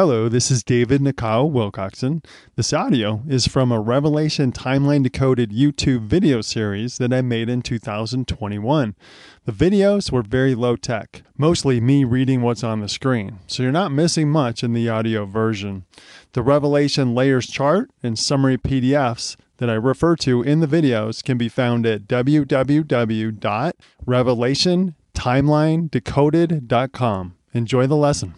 Hello, this is David Nikao Wilcoxson. This audio is from a Revelation Timeline Decoded YouTube video series that I made in 2021. The videos were very low tech, mostly me reading what's on the screen, so you're not missing much in the audio version. The Revelation layers chart and summary PDFs that I refer to in the videos can be found at www.revelationtimelinedecoded.com. Enjoy the lesson.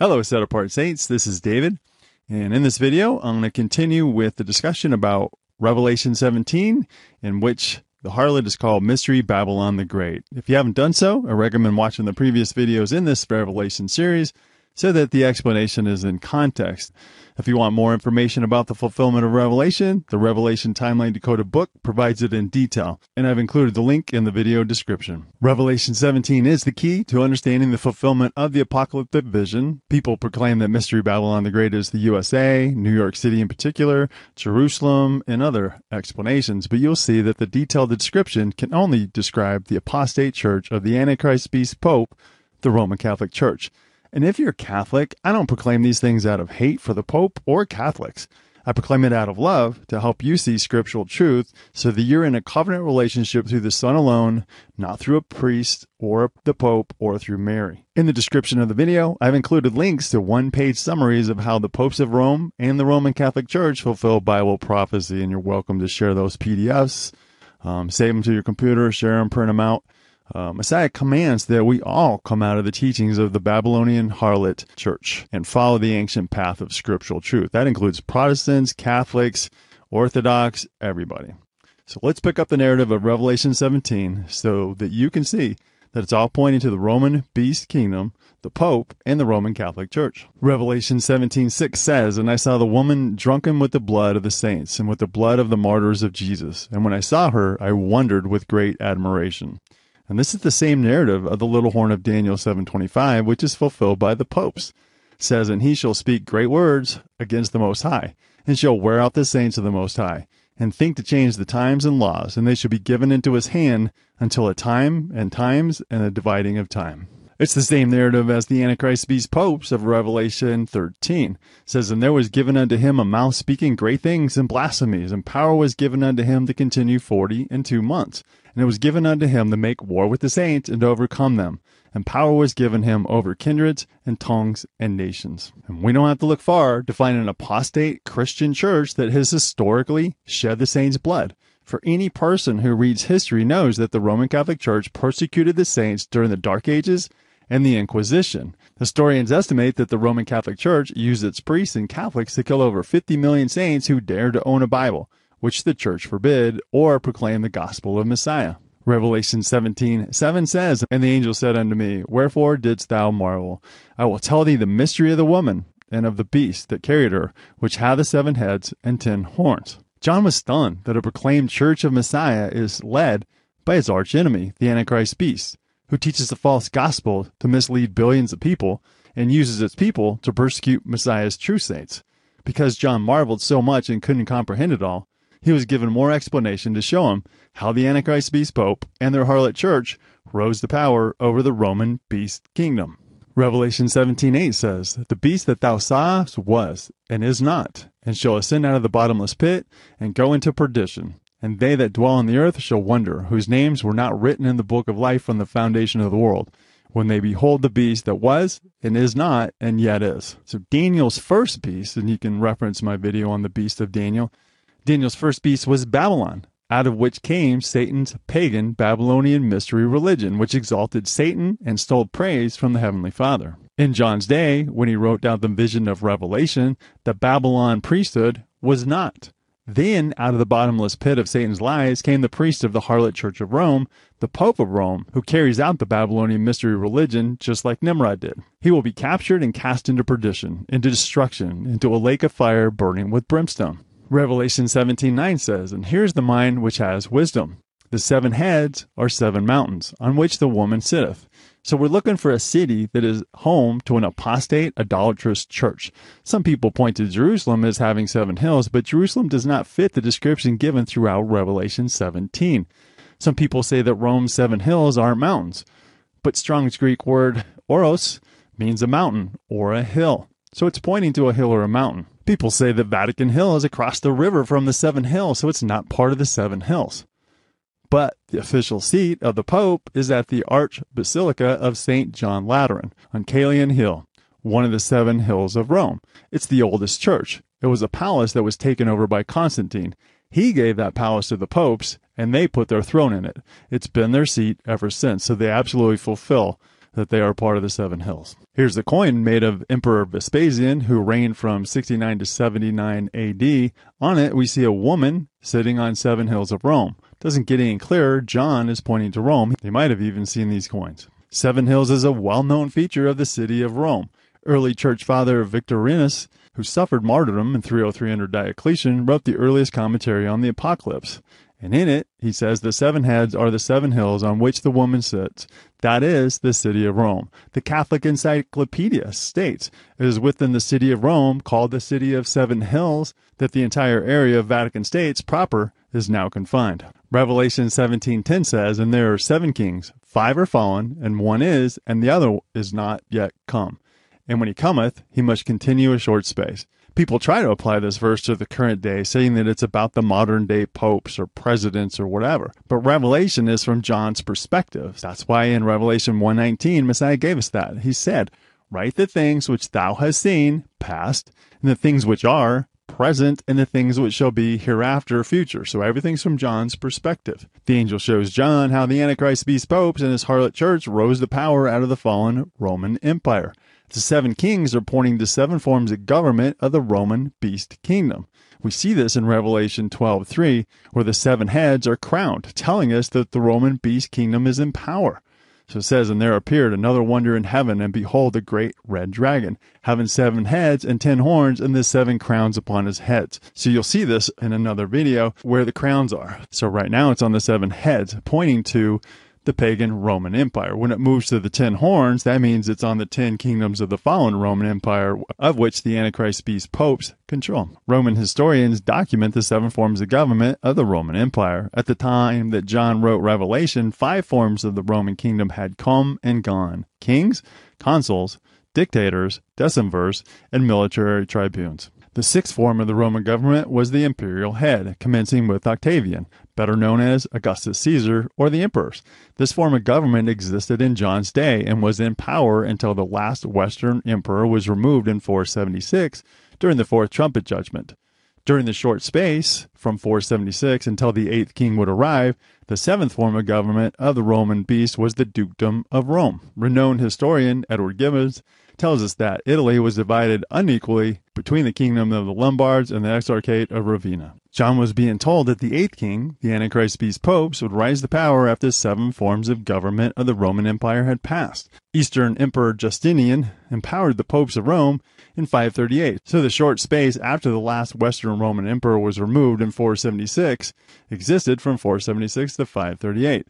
Hello, set apart saints. This is David. And in this video, I'm going to continue with the discussion about Revelation 17, in which the harlot is called Mystery Babylon the Great. If you haven't done so, I recommend watching the previous videos in this Revelation series so that the explanation is in context. If you want more information about the fulfillment of Revelation, the Revelation Timeline Decoded book provides it in detail, and I've included the link in the video description. Revelation 17 is the key to understanding the fulfillment of the apocalyptic vision. People proclaim that Mystery Babylon the Great is the USA, New York City in particular, Jerusalem, and other explanations, but you'll see that the detailed description can only describe the apostate church of the Antichrist beast Pope, the Roman Catholic Church. And if you're Catholic, I don't proclaim these things out of hate for the Pope or Catholics. I proclaim it out of love to help you see scriptural truth so that you're in a covenant relationship through the Son alone, not through a priest or the Pope or through Mary. In the description of the video, I've included links to one page summaries of how the popes of Rome and the Roman Catholic Church fulfill Bible prophecy, and you're welcome to share those PDFs. Um, save them to your computer, share them, print them out. Uh, Messiah commands that we all come out of the teachings of the Babylonian harlot church and follow the ancient path of scriptural truth. That includes Protestants, Catholics, Orthodox, everybody. So let's pick up the narrative of Revelation 17 so that you can see that it's all pointing to the Roman beast kingdom, the Pope, and the Roman Catholic Church. Revelation 17:6 says, "And I saw the woman drunken with the blood of the saints and with the blood of the martyrs of Jesus. And when I saw her, I wondered with great admiration." And this is the same narrative of the little horn of Daniel 7:25, which is fulfilled by the popes. It says, "And he shall speak great words against the Most High, and shall wear out the saints of the Most High, and think to change the times and laws, and they shall be given into his hand until a time and times and a dividing of time." It's the same narrative as the Antichrist beast popes of Revelation 13. It says, And there was given unto him a mouth speaking great things and blasphemies, and power was given unto him to continue forty and two months. And it was given unto him to make war with the saints and to overcome them. And power was given him over kindreds and tongues and nations. And we don't have to look far to find an apostate Christian church that has historically shed the saints' blood. For any person who reads history knows that the Roman Catholic Church persecuted the saints during the Dark Ages and the Inquisition. Historians estimate that the Roman Catholic Church used its priests and Catholics to kill over 50 million saints who dared to own a Bible, which the Church forbid, or proclaim the gospel of Messiah. Revelation 17, 7 says, And the angel said unto me, Wherefore didst thou marvel? I will tell thee the mystery of the woman, and of the beast that carried her, which hath the seven heads and ten horns. John was stunned that a proclaimed church of Messiah is led by his arch enemy, the Antichrist beast who teaches a false gospel to mislead billions of people and uses its people to persecute Messiah's true saints. Because John marveled so much and couldn't comprehend it all, he was given more explanation to show him how the Antichrist beast pope and their harlot church rose to power over the Roman beast kingdom. Revelation 17:8 says, "The beast that thou sawest was and is not, and shall ascend out of the bottomless pit and go into perdition and they that dwell on the earth shall wonder, whose names were not written in the book of life from the foundation of the world, when they behold the beast that was, and is not, and yet is. So Daniel's first beast, and you can reference my video on the beast of Daniel, Daniel's first beast was Babylon, out of which came Satan's pagan Babylonian mystery religion, which exalted Satan and stole praise from the Heavenly Father. In John's day, when he wrote down the vision of Revelation, the Babylon priesthood was not. Then, out of the bottomless pit of Satan's lies, came the priest of the harlot church of Rome, the Pope of Rome, who carries out the Babylonian mystery religion just like Nimrod did. He will be captured and cast into perdition, into destruction, into a lake of fire burning with brimstone. Revelation 17:9 says, And here's the mind which has wisdom. The seven heads are seven mountains, on which the woman sitteth. So we're looking for a city that is home to an apostate, idolatrous church. Some people point to Jerusalem as having seven hills, but Jerusalem does not fit the description given throughout Revelation 17. Some people say that Rome's seven hills aren't mountains, but Strong's Greek word oros means a mountain or a hill. so it's pointing to a hill or a mountain. People say that Vatican Hill is across the river from the Seven Hills, so it's not part of the Seven Hills. But the official seat of the Pope is at the Archbasilica of St. John Lateran on Caelian Hill, one of the seven hills of Rome. It's the oldest church. It was a palace that was taken over by Constantine. He gave that palace to the popes, and they put their throne in it. It's been their seat ever since, so they absolutely fulfill that they are part of the seven hills. Here's the coin made of Emperor Vespasian, who reigned from 69 to 79 AD. On it, we see a woman sitting on seven hills of Rome. Doesn't get any clearer. John is pointing to Rome. They might have even seen these coins. Seven Hills is a well known feature of the city of Rome. Early church father Victorinus, who suffered martyrdom in 303 under Diocletian, wrote the earliest commentary on the Apocalypse. And in it, he says the seven heads are the seven hills on which the woman sits. That is the city of Rome. The Catholic Encyclopedia states it is within the city of Rome, called the city of seven hills, that the entire area of Vatican States proper is now confined. Revelation 17:10 says, "And there are seven kings, five are fallen, and one is, and the other is not yet come. And when he cometh, he must continue a short space." People try to apply this verse to the current day, saying that it's about the modern day popes or presidents or whatever. But Revelation is from John's perspective. That's why in Revelation 119, Messiah gave us that. He said, Write the things which thou hast seen, past, and the things which are, present, and the things which shall be hereafter, future. So everything's from John's perspective. The angel shows John how the Antichrist beast popes and his harlot church rose to power out of the fallen Roman Empire. The seven kings are pointing to seven forms of government of the Roman beast kingdom. We see this in Revelation 12:3, where the seven heads are crowned, telling us that the Roman beast kingdom is in power. So it says, And there appeared another wonder in heaven, and behold, a great red dragon, having seven heads and ten horns, and the seven crowns upon his heads. So you'll see this in another video where the crowns are. So right now it's on the seven heads, pointing to the pagan Roman Empire. When it moves to the ten horns, that means it's on the ten kingdoms of the fallen Roman Empire, of which the Antichrist beast popes control. Roman historians document the seven forms of government of the Roman Empire. At the time that John wrote Revelation, five forms of the Roman kingdom had come and gone kings, consuls, dictators, decemvirs, and military tribunes. The sixth form of the Roman government was the imperial head, commencing with Octavian, better known as Augustus Caesar or the emperors. This form of government existed in John's day and was in power until the last Western emperor was removed in 476 during the Fourth Trumpet Judgment. During the short space from 476 until the eighth king would arrive, the seventh form of government of the Roman beast was the dukedom of Rome. Renowned historian Edward Gibbon tells us that Italy was divided unequally between the kingdom of the Lombards and the Exarchate of Ravenna. John was being told that the eighth king, the Antichrist beast popes, would rise to power after seven forms of government of the Roman Empire had passed. Eastern Emperor Justinian empowered the popes of Rome in 538, so the short space after the last Western Roman emperor was removed in 476 existed from 476 to 538.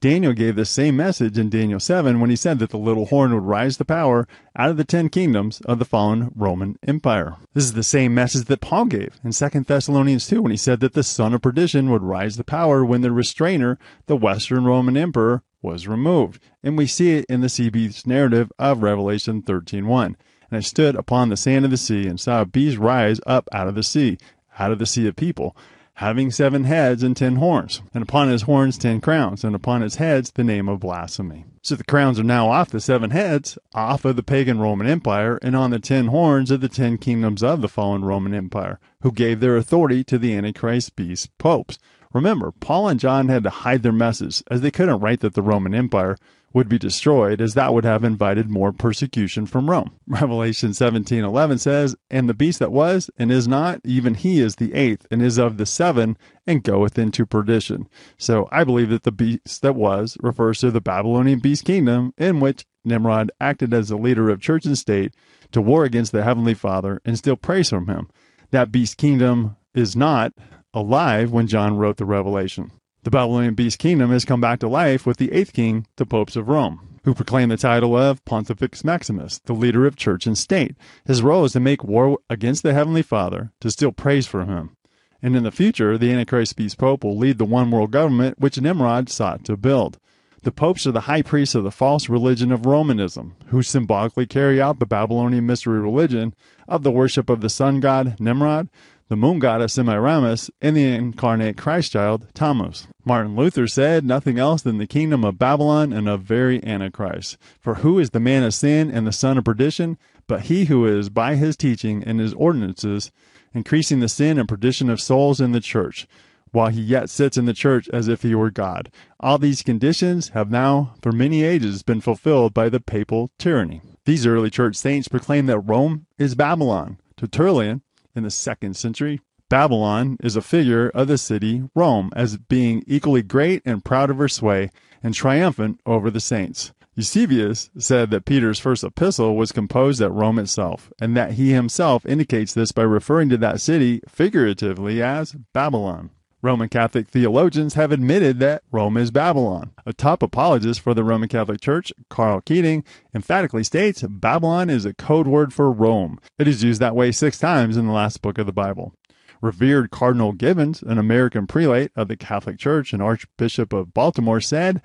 Daniel gave the same message in Daniel 7 when he said that the little horn would rise to power out of the ten kingdoms of the fallen Roman Empire. This is the same message that Paul gave in 2 Thessalonians 2 when he said that the son of perdition would rise to power when the restrainer, the Western Roman Emperor, was removed. And we see it in the sea beast narrative of Revelation 13.1. And I stood upon the sand of the sea and saw a beast rise up out of the sea, out of the sea of people having seven heads and ten horns, and upon his horns ten crowns, and upon his heads the name of blasphemy. So the crowns are now off the seven heads, off of the pagan Roman Empire, and on the ten horns of the ten kingdoms of the fallen Roman Empire, who gave their authority to the Antichrist beast popes. Remember, Paul and John had to hide their message, as they couldn't write that the Roman Empire would be destroyed, as that would have invited more persecution from Rome. Revelation 17:11 says, "And the beast that was and is not, even he is the eighth, and is of the seven, and goeth into perdition." So I believe that the beast that was refers to the Babylonian beast kingdom, in which Nimrod acted as the leader of church and state to war against the heavenly Father and steal praise from him. That beast kingdom is not alive when John wrote the Revelation. The Babylonian beast kingdom has come back to life with the eighth king, the popes of Rome, who proclaim the title of Pontifex Maximus, the leader of church and state. His role is to make war against the Heavenly Father, to steal praise from him. And in the future, the Antichrist beast pope will lead the one world government which Nimrod sought to build. The popes are the high priests of the false religion of Romanism, who symbolically carry out the Babylonian mystery religion of the worship of the sun god Nimrod, the moon goddess Semiramis, and the incarnate Christ child Tammuz. Martin Luther said nothing else than the kingdom of Babylon and of very Antichrist. For who is the man of sin and the son of perdition, but he who is by his teaching and his ordinances increasing the sin and perdition of souls in the church, while he yet sits in the church as if he were God. All these conditions have now, for many ages, been fulfilled by the papal tyranny. These early church saints proclaim that Rome is Babylon. Tertullian, in the second century, Babylon is a figure of the city Rome as being equally great and proud of her sway and triumphant over the saints. Eusebius said that Peter's first epistle was composed at Rome itself, and that he himself indicates this by referring to that city figuratively as Babylon. Roman Catholic theologians have admitted that Rome is Babylon. A top apologist for the Roman Catholic Church, Karl Keating, emphatically states Babylon is a code word for Rome. It is used that way six times in the last book of the Bible. Revered Cardinal Gibbons, an American prelate of the Catholic Church and Archbishop of Baltimore, said,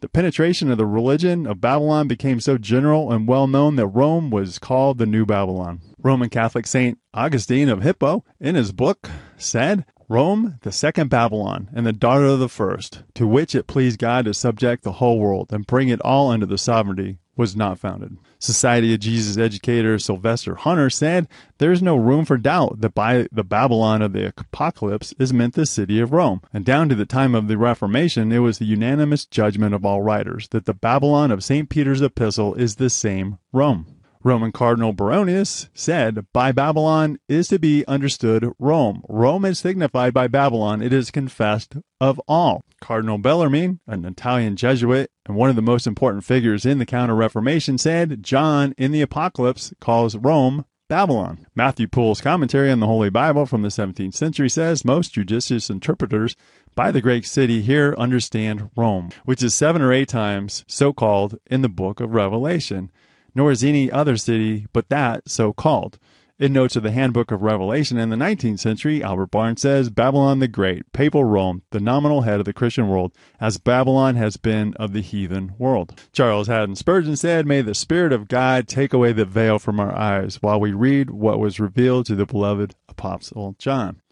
the penetration of the religion of Babylon became so general and well known that Rome was called the New Babylon. Roman Catholic Saint Augustine of Hippo, in his book, said, Rome, the second Babylon, and the daughter of the first, to which it pleased God to subject the whole world and bring it all under the sovereignty, was not founded. Society of Jesus educator Sylvester Hunter said, There is no room for doubt that by the Babylon of the Apocalypse is meant the city of Rome. And down to the time of the Reformation, it was the unanimous judgment of all writers that the Babylon of St. Peter's epistle is the same Rome. Roman Cardinal Baronius said, By Babylon is to be understood Rome. Rome is signified by Babylon. It is confessed of all. Cardinal Bellarmine, an Italian Jesuit and one of the most important figures in the Counter Reformation, said, John in the Apocalypse calls Rome Babylon. Matthew Poole's commentary on the Holy Bible from the 17th century says most judicious interpreters by the great city here understand Rome, which is seven or eight times so called in the book of Revelation nor is any other city but that so called. In notes of the Handbook of Revelation in the 19th century, Albert Barnes says Babylon the Great, papal Rome, the nominal head of the Christian world, as Babylon has been of the heathen world. Charles Haddon Spurgeon said, May the Spirit of God take away the veil from our eyes while we read what was revealed to the beloved Apostle John.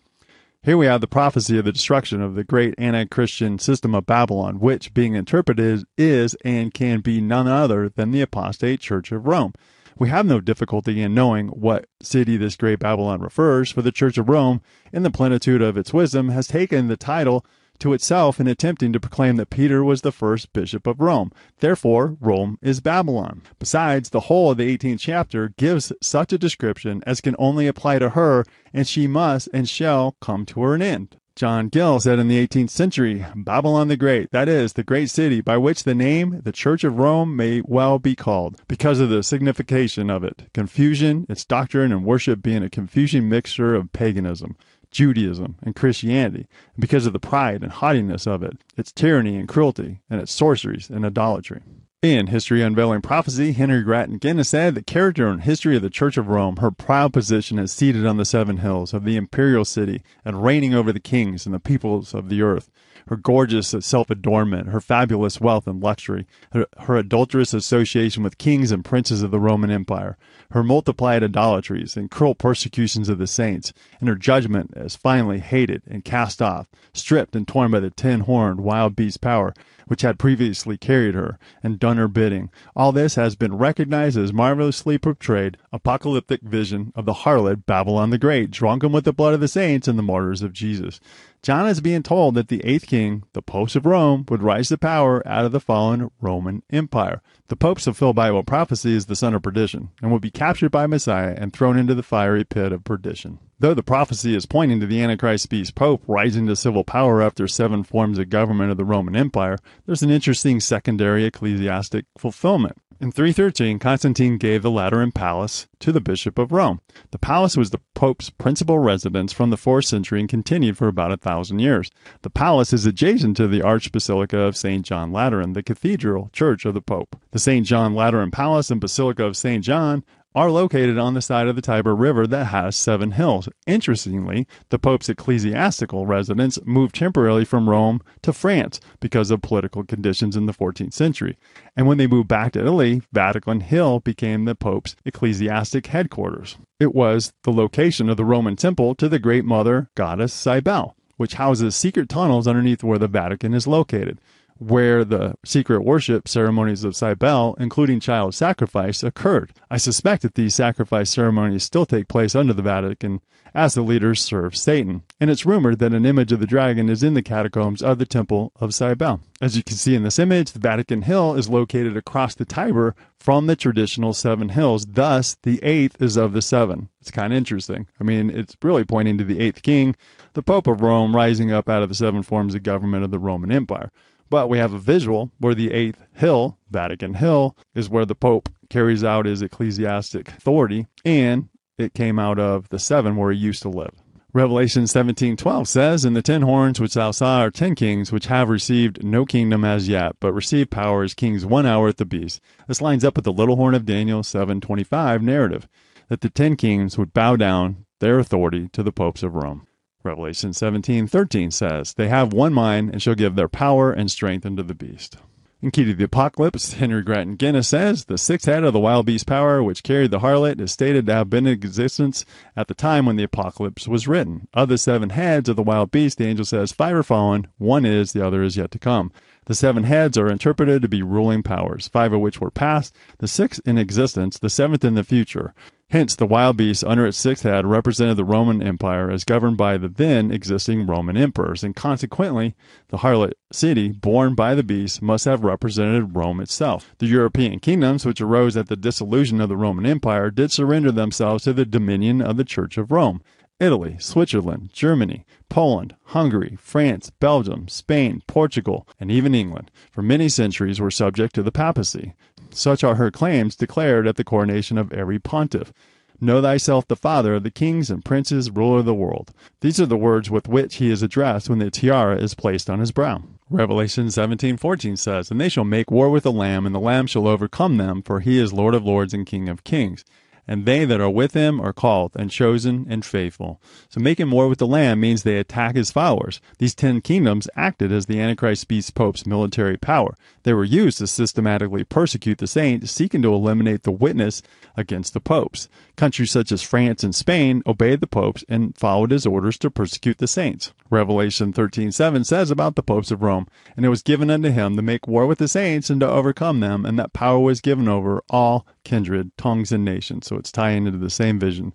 Here we have the prophecy of the destruction of the great anti Christian system of Babylon, which, being interpreted, is and can be none other than the apostate Church of Rome. We have no difficulty in knowing what city this great Babylon refers, for the Church of Rome, in the plenitude of its wisdom, has taken the title to itself in attempting to proclaim that Peter was the first bishop of Rome. Therefore, Rome is Babylon. Besides, the whole of the 18th chapter gives such a description as can only apply to her, and she must and shall come to her an end. John Gill said in the 18th century, Babylon the Great, that is, the great city by which the name, the Church of Rome, may well be called, because of the signification of it, confusion, its doctrine and worship being a confusing mixture of paganism. Judaism and Christianity because of the pride and haughtiness of it, its tyranny and cruelty, and its sorceries and idolatry. In History Unveiling Prophecy, Henry Grattan Guinness said, The character and history of the Church of Rome, her proud position as seated on the seven hills of the imperial city and reigning over the kings and the peoples of the earth, her gorgeous self adornment, her fabulous wealth and luxury, her, her, adulterous association with kings and princes of the Roman Empire, her multiplied idolatries and cruel persecutions of the saints, and her judgment as finally hated and cast off, stripped and torn by the ten horned wild beast power which had previously carried her and done her bidding. All this has been recognized as marvelously portrayed apocalyptic vision of the harlot Babylon the Great, drunken with the blood of the saints and the martyrs of Jesus. John is being told that the eighth king, the popes of Rome, would rise to power out of the fallen Roman Empire. The popes fulfill Bible prophecy as the son of perdition and would be captured by Messiah and thrown into the fiery pit of perdition. Though the prophecy is pointing to the Antichrist beast Pope rising to civil power after seven forms of government of the Roman Empire, there's an interesting secondary ecclesiastic fulfillment. In 313, Constantine gave the Lateran Palace to the Bishop of Rome. The palace was the Pope's principal residence from the 4th century and continued for about a thousand years. The palace is adjacent to the Archbasilica of St. John Lateran, the cathedral church of the Pope. The St. John Lateran Palace and Basilica of St. John are located on the side of the Tiber River that has seven hills. Interestingly, the Pope's ecclesiastical residence moved temporarily from Rome to France because of political conditions in the 14th century. And when they moved back to Italy, Vatican Hill became the Pope's ecclesiastic headquarters. It was the location of the Roman temple to the great mother goddess Cybele, which houses secret tunnels underneath where the Vatican is located where the secret worship ceremonies of Cybele, including child sacrifice, occurred. I suspect that these sacrifice ceremonies still take place under the Vatican as the leaders serve Satan. And it's rumored that an image of the dragon is in the catacombs of the Temple of Cybele. As you can see in this image, the Vatican Hill is located across the Tiber from the traditional seven hills. Thus, the eighth is of the seven. It's kind of interesting. I mean, it's really pointing to the eighth king, the Pope of Rome, rising up out of the seven forms of government of the Roman Empire. But we have a visual where the eighth hill, Vatican Hill, is where the Pope carries out his ecclesiastic authority, and it came out of the seven where he used to live. Revelation 17:12 says, "And the ten horns which thou saw are ten kings which have received no kingdom as yet, but receive power as kings one hour at the beast." This lines up with the little horn of Daniel 7:25 narrative that the ten kings would bow down their authority to the popes of Rome. Revelation 17:13 says, "They have one mind and shall give their power and strength unto the beast." In Key to the Apocalypse, Henry Grattan Guinness says, The sixth head of the wild beast power, which carried the harlot, is stated to have been in existence at the time when the Apocalypse was written. Of the seven heads of the wild beast, the angel says, Five are fallen, one is, the other is yet to come. The seven heads are interpreted to be ruling powers, five of which were past, the sixth in existence, the seventh in the future. Hence, the wild beast under its sixth head represented the Roman Empire as governed by the then existing Roman emperors, and consequently, the harlot city born by the beast must have represented Rome itself. The European kingdoms, which arose at the dissolution of the Roman Empire, did surrender themselves to the dominion of the Church of Rome. Italy, Switzerland, Germany, Poland, Hungary, France, Belgium, Spain, Portugal, and even England, for many centuries were subject to the papacy. Such are her claims declared at the coronation of every pontiff. Know thyself the father of the kings and princes, ruler of the world. These are the words with which he is addressed when the tiara is placed on his brow. Revelation 17:14 says, "And they shall make war with the Lamb, and the Lamb shall overcome them, for he is Lord of lords and King of kings." And they that are with him are called and chosen and faithful. So making war with the Lamb means they attack his followers. These ten kingdoms acted as the Antichrist beast pope's military power. They were used to systematically persecute the saints, seeking to eliminate the witness against the popes. Countries such as France and Spain obeyed the popes and followed his orders to persecute the saints. Revelation 13:7 says about the popes of Rome, and it was given unto him to make war with the saints and to overcome them, and that power was given over all kindred, tongues, and nations. So it's tying into the same vision.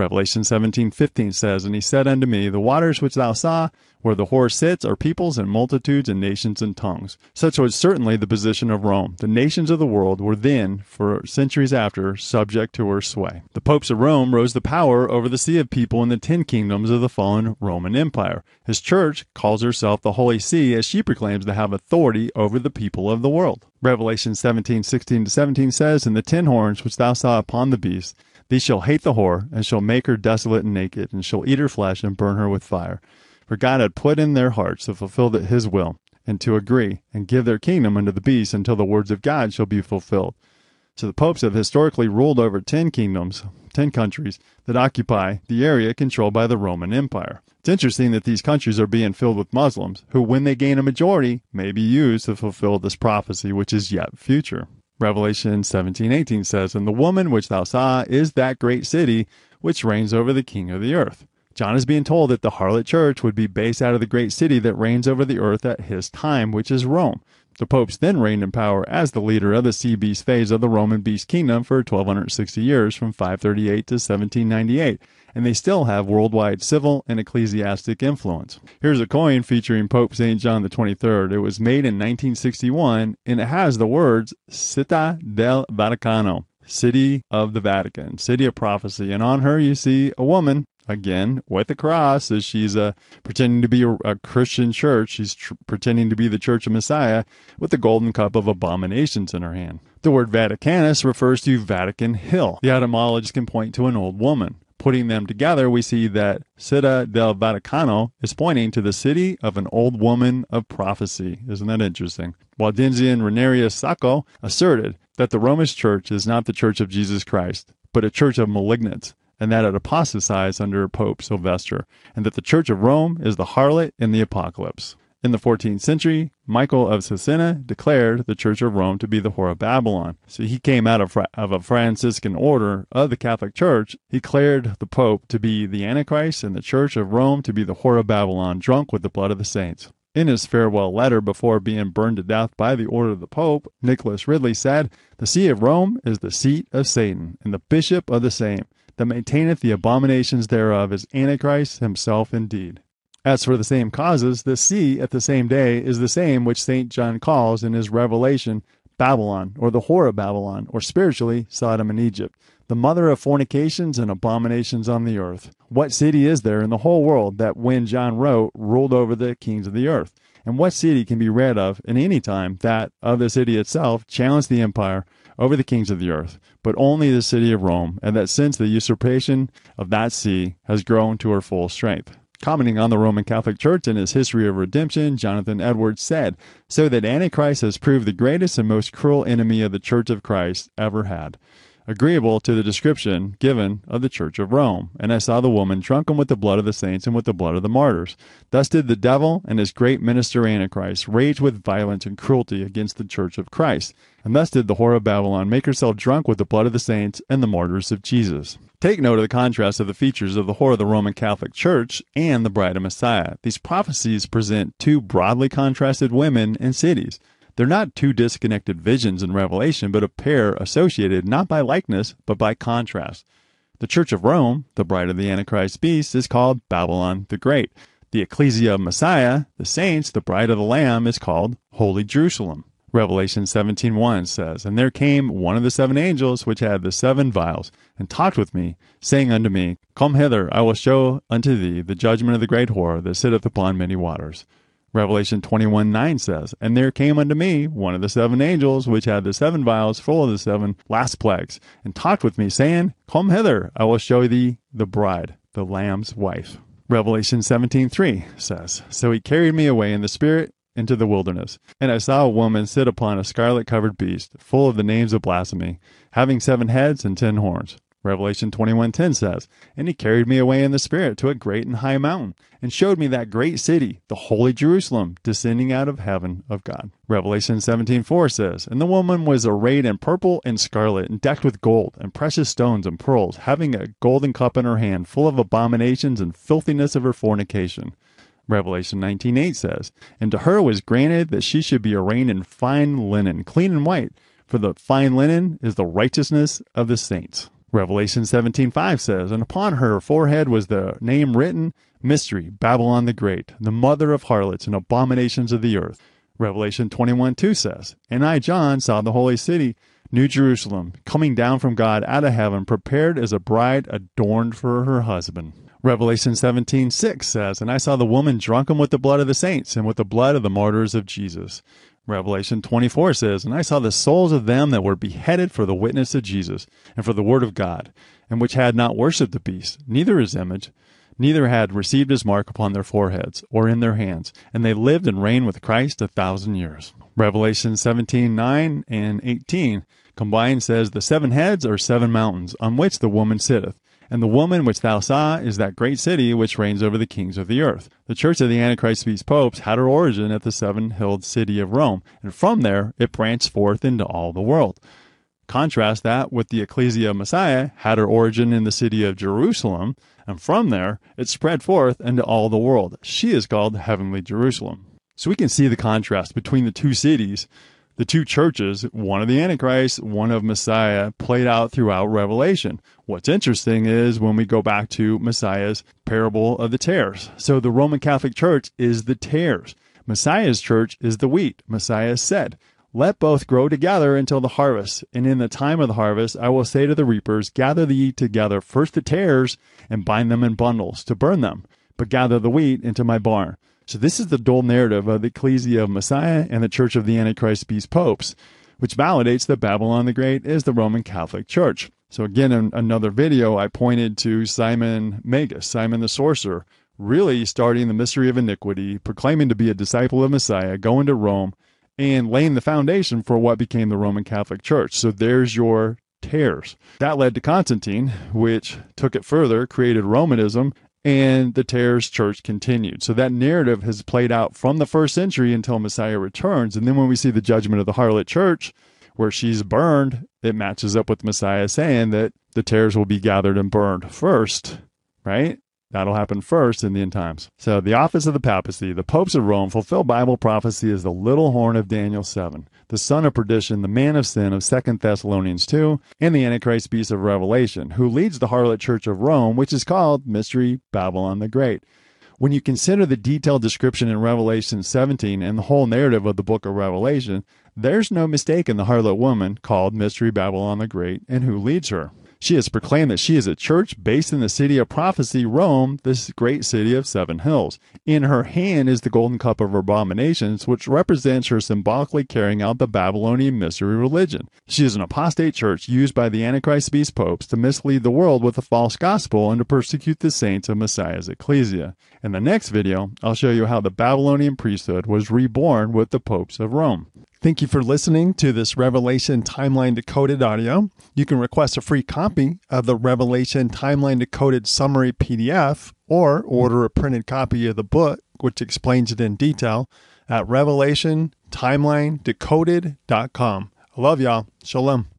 Revelation 17:15 says, And he said unto me, The waters which thou saw, where the whore sits, are peoples and multitudes and nations and tongues. Such was certainly the position of Rome. The nations of the world were then, for centuries after, subject to her sway. The popes of Rome rose the power over the sea of people in the ten kingdoms of the fallen Roman Empire. His church calls herself the Holy See as she proclaims to have authority over the people of the world. Revelation 17:16 to 17 says, And the ten horns which thou saw upon the beast, these shall hate the whore, and shall make her desolate and naked, and shall eat her flesh and burn her with fire. For God had put in their hearts to fulfill his will, and to agree, and give their kingdom unto the beast until the words of God shall be fulfilled. So the popes have historically ruled over ten kingdoms, ten countries, that occupy the area controlled by the Roman Empire. It's interesting that these countries are being filled with Muslims, who, when they gain a majority, may be used to fulfill this prophecy which is yet future. Revelation 17:18 says, "And the woman which thou saw is that great city which reigns over the king of the earth." John is being told that the harlot church would be based out of the great city that reigns over the earth at his time, which is Rome. The popes then reigned in power as the leader of the sea beast phase of the Roman beast kingdom for 1260 years from 538 to 1798 and they still have worldwide civil and ecclesiastic influence. Here's a coin featuring Pope St. John 23rd. It was made in 1961 and it has the words Città del Vaticano, City of the Vatican, City of Prophecy. And on her you see a woman again with a cross as she's uh, pretending to be a, a Christian church. She's tr- pretending to be the Church of Messiah with the golden cup of abominations in her hand. The word Vaticanus refers to Vatican Hill. The etymologist can point to an old woman putting them together, we see that Città del Vaticano is pointing to the city of an old woman of prophecy. Isn't that interesting? Waldensian Renarius Sacco asserted that the Roman church is not the church of Jesus Christ, but a church of malignants, and that it apostatized under Pope Sylvester, and that the church of Rome is the harlot in the apocalypse. In the 14th century, Michael of Cesena declared the Church of Rome to be the whore of Babylon. So he came out of, of a Franciscan order of the Catholic Church. He declared the Pope to be the Antichrist and the Church of Rome to be the whore of Babylon, drunk with the blood of the saints. In his farewell letter before being burned to death by the order of the Pope, Nicholas Ridley said, The see of Rome is the seat of Satan, and the bishop of the same, that maintaineth the abominations thereof is Antichrist himself indeed. As for the same causes, the see at the same day is the same which St. John calls in his Revelation Babylon, or the whore of Babylon, or spiritually Sodom and Egypt, the mother of fornications and abominations on the earth. What city is there in the whole world that when John wrote ruled over the kings of the earth? And what city can be read of in any time that of the city itself challenged the empire over the kings of the earth, but only the city of Rome, and that since the usurpation of that see has grown to her full strength? Commenting on the Roman Catholic Church and its history of redemption, Jonathan Edwards said, So that Antichrist has proved the greatest and most cruel enemy of the Church of Christ ever had agreeable to the description given of the Church of Rome. And I saw the woman drunken with the blood of the saints and with the blood of the martyrs. Thus did the devil and his great minister Antichrist rage with violence and cruelty against the Church of Christ. And thus did the whore of Babylon make herself drunk with the blood of the saints and the martyrs of Jesus. Take note of the contrast of the features of the whore of the Roman Catholic Church and the bride of Messiah. These prophecies present two broadly contrasted women and cities. They're not two disconnected visions in Revelation, but a pair associated not by likeness, but by contrast. The Church of Rome, the bride of the Antichrist beast, is called Babylon the Great. The Ecclesia of Messiah, the saints, the bride of the Lamb, is called Holy Jerusalem. Revelation 17:1 says, And there came one of the seven angels which had the seven vials, and talked with me, saying unto me, Come hither, I will show unto thee the judgment of the great whore that sitteth upon many waters. Revelation 21 9 says, And there came unto me one of the seven angels, which had the seven vials full of the seven last plagues, and talked with me, saying, Come hither, I will show thee the bride, the Lamb's wife. Revelation 17 3 says, So he carried me away in the Spirit into the wilderness, and I saw a woman sit upon a scarlet covered beast, full of the names of blasphemy, having seven heads and ten horns. Revelation 21:10 says, "And he carried me away in the spirit to a great and high mountain, and showed me that great city, the holy Jerusalem, descending out of heaven of God." Revelation 17:4 says, "And the woman was arrayed in purple and scarlet, and decked with gold and precious stones and pearls, having a golden cup in her hand, full of abominations and filthiness of her fornication." Revelation 19:8 says, "And to her was granted that she should be arrayed in fine linen, clean and white, for the fine linen is the righteousness of the saints." Revelation 17:5 says, And upon her forehead was the name written, Mystery, Babylon the Great, the mother of harlots and abominations of the earth. Revelation 21:2 says, And I, John, saw the holy city, New Jerusalem, coming down from God out of heaven, prepared as a bride adorned for her husband. Revelation 17:6 says, And I saw the woman drunken with the blood of the saints and with the blood of the martyrs of Jesus. Revelation 24 says, And I saw the souls of them that were beheaded for the witness of Jesus and for the word of God, and which had not worshipped the beast, neither his image, neither had received his mark upon their foreheads or in their hands, and they lived and reigned with Christ a thousand years. Revelation 17 9 and 18 combined says, The seven heads are seven mountains, on which the woman sitteth and the woman which thou saw is that great city which reigns over the kings of the earth. The church of the Antichrist beast popes had her origin at the seven hilled city of Rome, and from there it branched forth into all the world. Contrast that with the Ecclesia of Messiah had her origin in the city of Jerusalem, and from there it spread forth into all the world. She is called Heavenly Jerusalem. So we can see the contrast between the two cities the two churches, one of the Antichrist, one of Messiah, played out throughout Revelation. What's interesting is when we go back to Messiah's parable of the tares. So the Roman Catholic Church is the tares. Messiah's church is the wheat. Messiah said, Let both grow together until the harvest. And in the time of the harvest, I will say to the reapers, Gather the wheat together, first the tares, and bind them in bundles to burn them, but gather the wheat into my barn. So this is the dual narrative of the Ecclesia of Messiah and the Church of the Antichrist Beast Popes, which validates that Babylon the Great is the Roman Catholic Church. So again, in another video, I pointed to Simon Magus, Simon the Sorcerer, really starting the mystery of iniquity, proclaiming to be a disciple of Messiah, going to Rome, and laying the foundation for what became the Roman Catholic Church. So there's your tares. That led to Constantine, which took it further, created Romanism, and the tares church continued. So that narrative has played out from the first century until Messiah returns. And then when we see the judgment of the harlot church, where she's burned, it matches up with Messiah saying that the tares will be gathered and burned first, right? That'll happen first in the end times. So, the office of the papacy, the popes of Rome, fulfill Bible prophecy as the little horn of Daniel 7, the son of perdition, the man of sin of 2 Thessalonians 2, and the Antichrist beast of Revelation, who leads the harlot church of Rome, which is called Mystery Babylon the Great. When you consider the detailed description in Revelation 17 and the whole narrative of the book of Revelation, there's no mistaking the harlot woman called Mystery Babylon the Great and who leads her. She has proclaimed that she is a church based in the city of prophecy, Rome, this great city of seven hills. In her hand is the golden cup of abominations, which represents her symbolically carrying out the Babylonian mystery religion. She is an apostate church used by the Antichrist beast popes to mislead the world with a false gospel and to persecute the saints of Messiah's ecclesia. In the next video, I'll show you how the Babylonian priesthood was reborn with the popes of Rome. Thank you for listening to this Revelation Timeline Decoded audio. You can request a free copy of the Revelation Timeline Decoded Summary PDF or order a printed copy of the book, which explains it in detail, at revelationtimelinedecoded.com. I love y'all. Shalom.